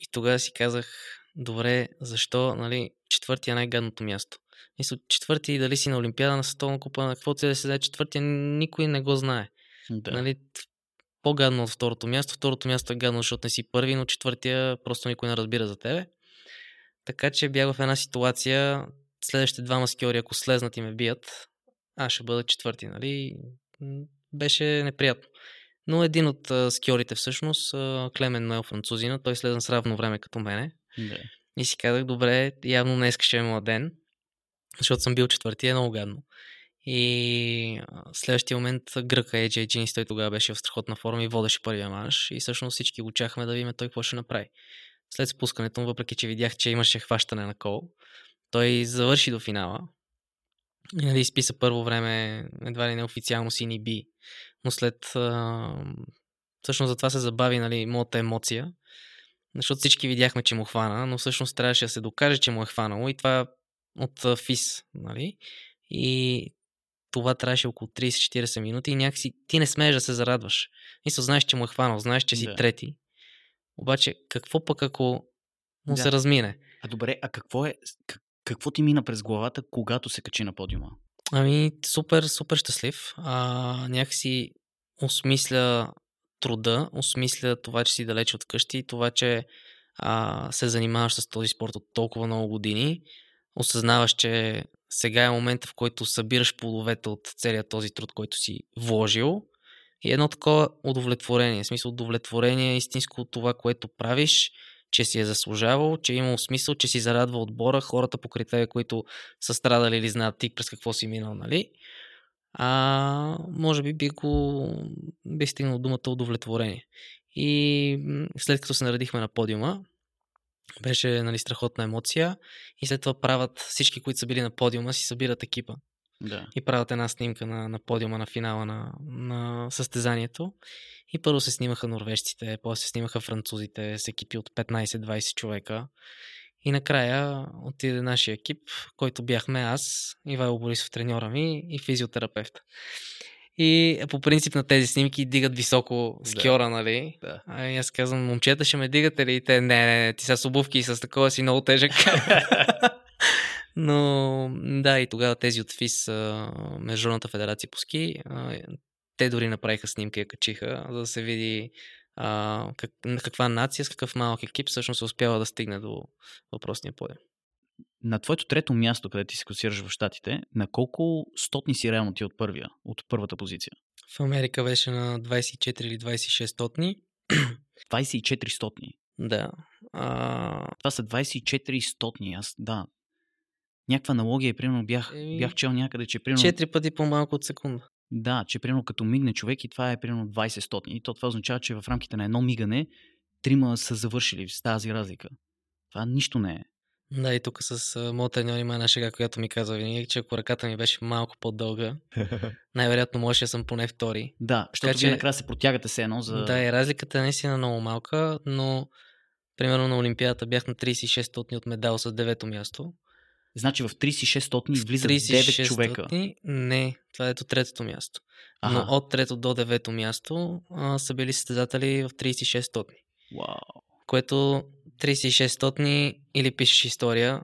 И тогава си казах, добре, защо, нали, четвъртия е най-гадното място. Мисля, четвърти, дали си на Олимпиада, на Световна купа, на каквото се да се даде четвъртия, никой не го знае. Да. Нали, по-гадно от второто място. Второто място е гадно, защото не си първи, но четвъртия просто никой не разбира за тебе. Така че бях в една ситуация, следващите два маскиори, ако слезнат и ме бият, аз ще бъда четвърти, нали? Беше неприятно. Но един от а, скиорите всъщност, а, Клемен Ноел французина, той слезна с равно време като мене. Да. И си казах, добре, явно днес ще е моят ден, защото съм бил четвърти, е много гадно. И следващия момент гръка AJ Джинис, той тогава беше в страхотна форма и водеше първия манш. И всъщност всички го чахме да видим той какво ще направи. След спускането му, въпреки че видях, че имаше хващане на кол, той завърши до финала. И нали, изписа първо време, едва ли неофициално си ни би. Но след... А, всъщност за това се забави нали, моята емоция. Защото всички видяхме, че му хвана, но всъщност трябваше да се докаже, че му е хванало и това от ФИС. Нали? И това трябваше около 30-40 минути и някакси ти не смееш да се зарадваш. Мисля, знаеш, че му е хванал, знаеш, че си Да. трети. Обаче, какво пък ако му Да. се размине? А добре, а какво е, как- какво ти мина през главата, когато се качи на подиума? Ами, супер, супер щастлив. А, някакси осмисля труда, осмисля това, че си далеч от къщи, това, че а, се занимаваш с този спорт от толкова много години. Осъзнаваш, че сега е момента, в който събираш плодовете от целият този труд, който си вложил. И едно такова удовлетворение. В смисъл удовлетворение истинско от това, което правиш, че си е заслужавал, че е имал смисъл, че си зарадва отбора, хората покрай тебе, които са страдали или знаят ти през какво си минал, нали? А, може би би го би стигнал думата удовлетворение. И след като се наредихме на подиума, беше нали, страхотна емоция и след това правят всички, които са били на подиума, си събират екипа Да. и правят една снимка на, на подиума на финала на, на състезанието. И първо се снимаха норвежците, после се снимаха французите с екипи от 15-20 човека. И накрая отиде нашия екип, който бяхме аз, Ивайло Борисов, треньора ми и физиотерапевта. И по принцип на тези снимки дигат високо Да. скиора, нали? Да. А и аз казвам, момчета ще ме дигате ли? И те, не, не, не, ти са с обувки и с такова си много тежък. Но да, и тогава тези от ФИС, Международната федерация по ски, те дори направиха снимки, я качиха, за да се види а, как, на каква нация, с какъв малък екип всъщност е успява да стигне до въпросния подиум. На твоето трето място, където ти се класираш в Штатите, на колко стотни си реално ти от първия, от първата позиция? В Америка беше на 24 или 26 стотни. 24 стотни. Да. А, Това са 24 стотни. Аз, да. Някаква аналогия, примерно бях, Еми, бях чел някъде, че примерно... 4 пъти по-малко от секунда. Да, че примерно като мигне човек и това е примерно 20 стотни. И то това означава, че в рамките на едно мигане трима са завършили с тази разлика. Това нищо не е. Да, и тук с а, моят треньор има една шега, която ми казва винаги, че ако ръката ми беше малко по-дълга, най-вероятно можеше да съм поне втори. Да, защото Така вие че- накрая се протягате се едно за... Да, и разликата е наистина много малка, но примерно на Олимпиадата бях на 36 стотни от медал с девето място. Значи в 36 стотни влизат 36 9 човека. не, това е ето третото място. Аха. Но от трето до девето място а, са били състезатели в 36 стотни. Вау. Което 36 стотни или пишеш история,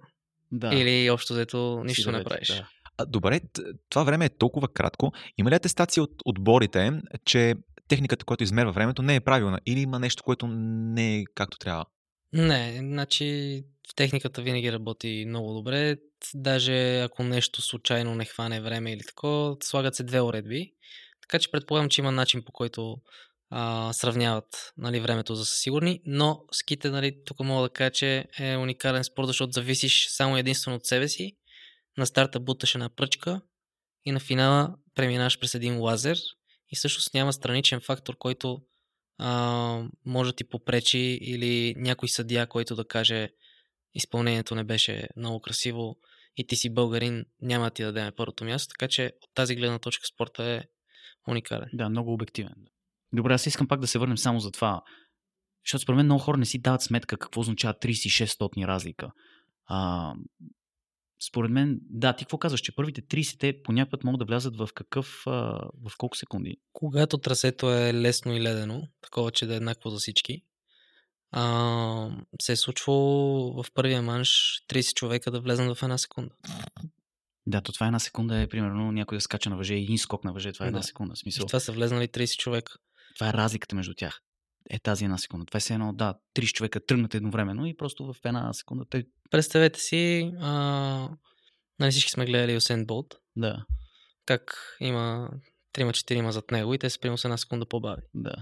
Да. или общо Си нищо не правиш. да. А, добре, това време е толкова кратко. Има ли атестация от отборите, че техниката, която измерва времето, не е правилна? Или има нещо, което не е както трябва? Не, значи техниката винаги работи много добре. Даже ако нещо случайно не хване време или такова, слагат се две уредби. Така че предполагам, че има начин по който а, сравняват нали, времето за сигурни. Но ските, нали, тук мога да кажа, че е уникален спорт, защото зависиш само единствено от себе си. На старта буташ една пръчка и на финала преминаваш през един лазер и всъщност няма страничен фактор, който а, може да ти попречи или някой съдия, който да каже изпълнението не беше много красиво и ти си българин, няма да ти дадем първото място, така че от тази гледна точка спорта е уникален. Да, много обективен. Добре, аз искам пак да се върнем само за това. Защото според мен много хора не си дават сметка какво означава 36 стотни разлика. А, според мен, да, ти какво казваш, че първите 30 те по някакъв път могат да влязат в какъв, а, в колко секунди? Когато трасето е лесно и ледено, такова, че да е еднакво за всички, а, се е случвало в първия манш 30 човека да влезнат в една секунда. Да, то това една секунда е примерно някой да скача на въже и един скок на въже, това е една Да. секунда. В И Смисъл, в това са влезнали 30 човека. това е разликата между тях. Е тази една секунда. Това е едно, да, 30 човека тръгнат едновременно и просто в една секунда те... Представете си, а, нали всички сме гледали Усен Болт, Да, как има 3-4 зад него и те са примерно с една секунда по-бави. да.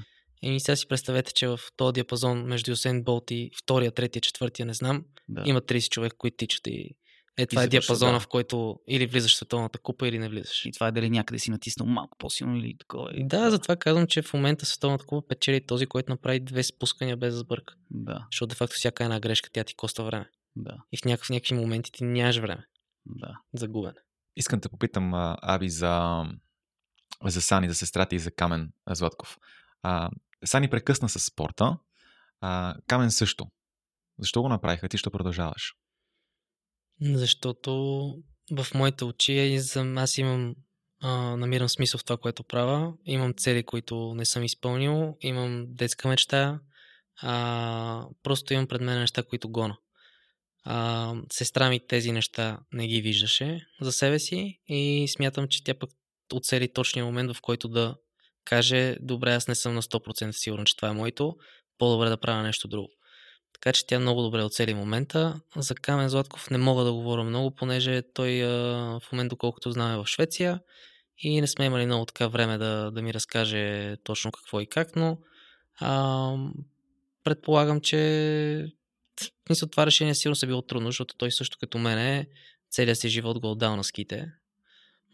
И сега си представете, че в този диапазон между Усен Болт и втория, третия, четвъртия, не знам, да. има 30 човека, които тичат и е, това е завършва, диапазона, да. в който или влизаш в световната купа, или не влизаш. И това е дали някъде си натиснал малко по-силно или такова. И... Да, затова казвам, че в момента световната купа печели този, който направи две спускания без да сбърка. Да, Защото де факто всяка една грешка тя ти коства време. да, И в някакъв, някакви моменти ти нямаш време да. за губене. Искам да попитам, Аби, за, за Сани, за сестрата и за Камен Златков. А, Сани прекъсна с спорта, а, Камен също. Защо го направиха? Ти ще продължаваш. Защото в моите очи е за- аз имам а, намирам смисъл в това, което правя. Имам цели, които не съм изпълнил. Имам детска мечта. А, просто имам пред мен неща, които гона. А, сестра ми тези неща не ги виждаше за себе си и смятам, че тя пък оцели точния момент, в който да каже, добре, аз не съм на 100% сигурен, че това е моето, по-добре да правя нещо друго. Така че тя много добре оцели момента. За Камен Златков не мога да говоря много, понеже той в момента, доколкото е в Швеция и не сме имали много така време да, да ми разкаже точно какво и как, но а, предполагам, че смисъл, това решение сигурно се било трудно, защото той също като мене целият си живот го е отдал на ските,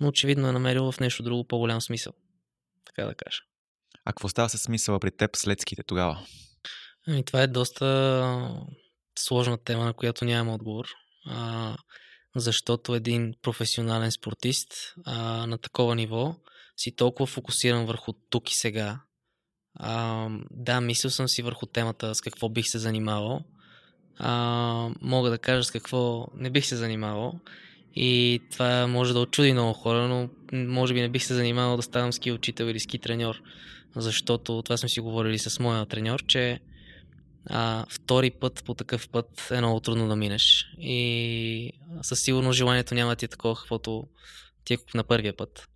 но очевидно е намерил в нещо друго по-голям смисъл. Така да кажа. А какво става с смисъла при теб след ските тогава? Ами, това е доста сложна тема, на която нямам отговор. А, защото един професионален спортист а, на такова ниво си толкова фокусиран върху тук и сега. А, да, мислил съм си върху темата с какво бих се занимавал. А, мога да кажа с какво не бих се занимавал. И това може да очуди много хора, но може би не бих се занимавал да ставам ски учител или ски треньор. Защото това сме си говорили с моя треньор, че а, втори път по такъв път е много трудно да минеш. И със сигурност желанието няма да ти е такова, каквото ти е на първия път.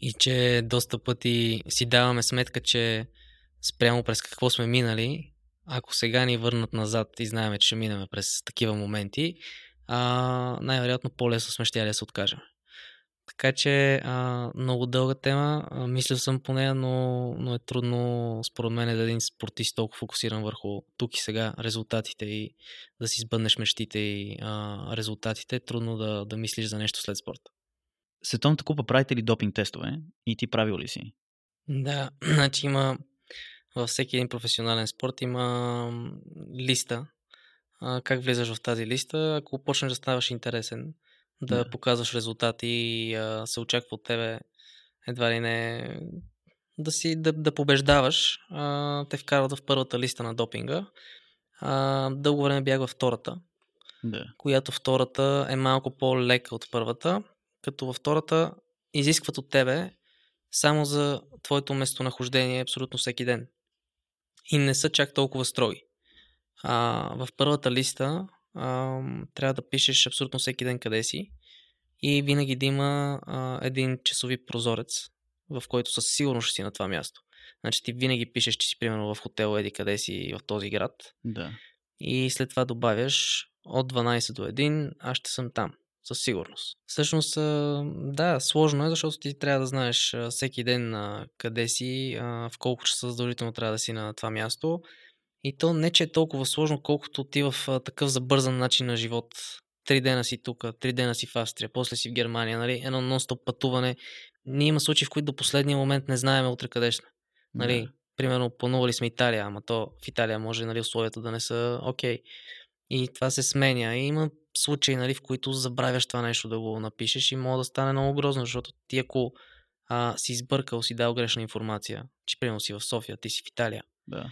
И че доста пъти си даваме сметка, че спрямо през какво сме минали, ако сега ни върнат назад и знаем, че ще минем през такива моменти, а, най-вероятно по-лесно сме ще да се откажем. Така че а, много дълга тема, а, мислил съм по нея, но, но е трудно според мен да един спортист толкова фокусиран върху тук и сега резултатите и да си сбъднеш мечтите и а, резултатите, трудно да, да мислиш за нещо след спорта. Световната купа правите ли допинг тестове? И ти правил ли си? Да, значи има във всеки един професионален спорт има листа. А, как влизаш в тази листа? Ако почнеш да ставаш интересен, да, Да. да. показваш резултати и а, се очаква от тебе едва ли не да си да, да побеждаваш, а, те вкарват в първата листа на допинга. А, дълго време бях във втората, Да. която втората е малко по-лека от първата, като във втората изискват от тебе само за твоето местонахождение абсолютно всеки ден. И не са чак толкова строги. А, в първата листа а, трябва да пишеш абсолютно всеки ден къде си и винаги да има а, един часови прозорец, в който със сигурност ще си на това място. Значи ти винаги пишеш, че си примерно в хотел Еди къде си в този град Да. и след това добавяш от 12 до 1, аз ще съм там. Със сигурност. Всъщност, да, сложно е, защото ти трябва да знаеш всеки ден къде си, в колко часа задължително трябва да си на това място. И то не, че е толкова сложно, колкото ти в а, такъв забързан начин на живот. Три дена си тук, три дена си в Австрия, после си в Германия, нали? Едно нон-стоп пътуване. Ние има случаи, в които до последния момент не знаем утре къде сме. Нали, Да. примерно планували сме Италия, ама то в Италия може нали, условията да не са окей. И това се сменя. И има случаи, нали, в които забравяш това нещо да го напишеш и може да стане много грозно, защото ти ако а, си избъркал, си дал грешна информация, че примерно си в София, ти си в Италия, да.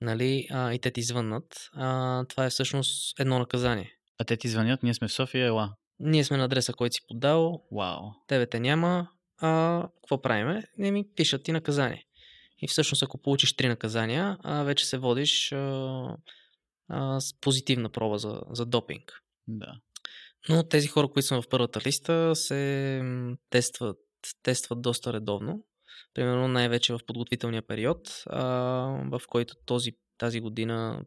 Нали, а, и те ти звъннат, а, това е всъщност едно наказание. А те ти звънят, ние сме в София, ела. Ние сме на адреса, който си подал, Вау. тебе те няма, а какво правиме? Не ми пишат ти наказание. И всъщност, ако получиш три наказания, а, вече се водиш а, а, с позитивна проба за, за допинг. Да. Но тези хора, които са в първата листа, се тестват, тестват доста редовно. Примерно най-вече в подготвителния период, а, в който този, тази година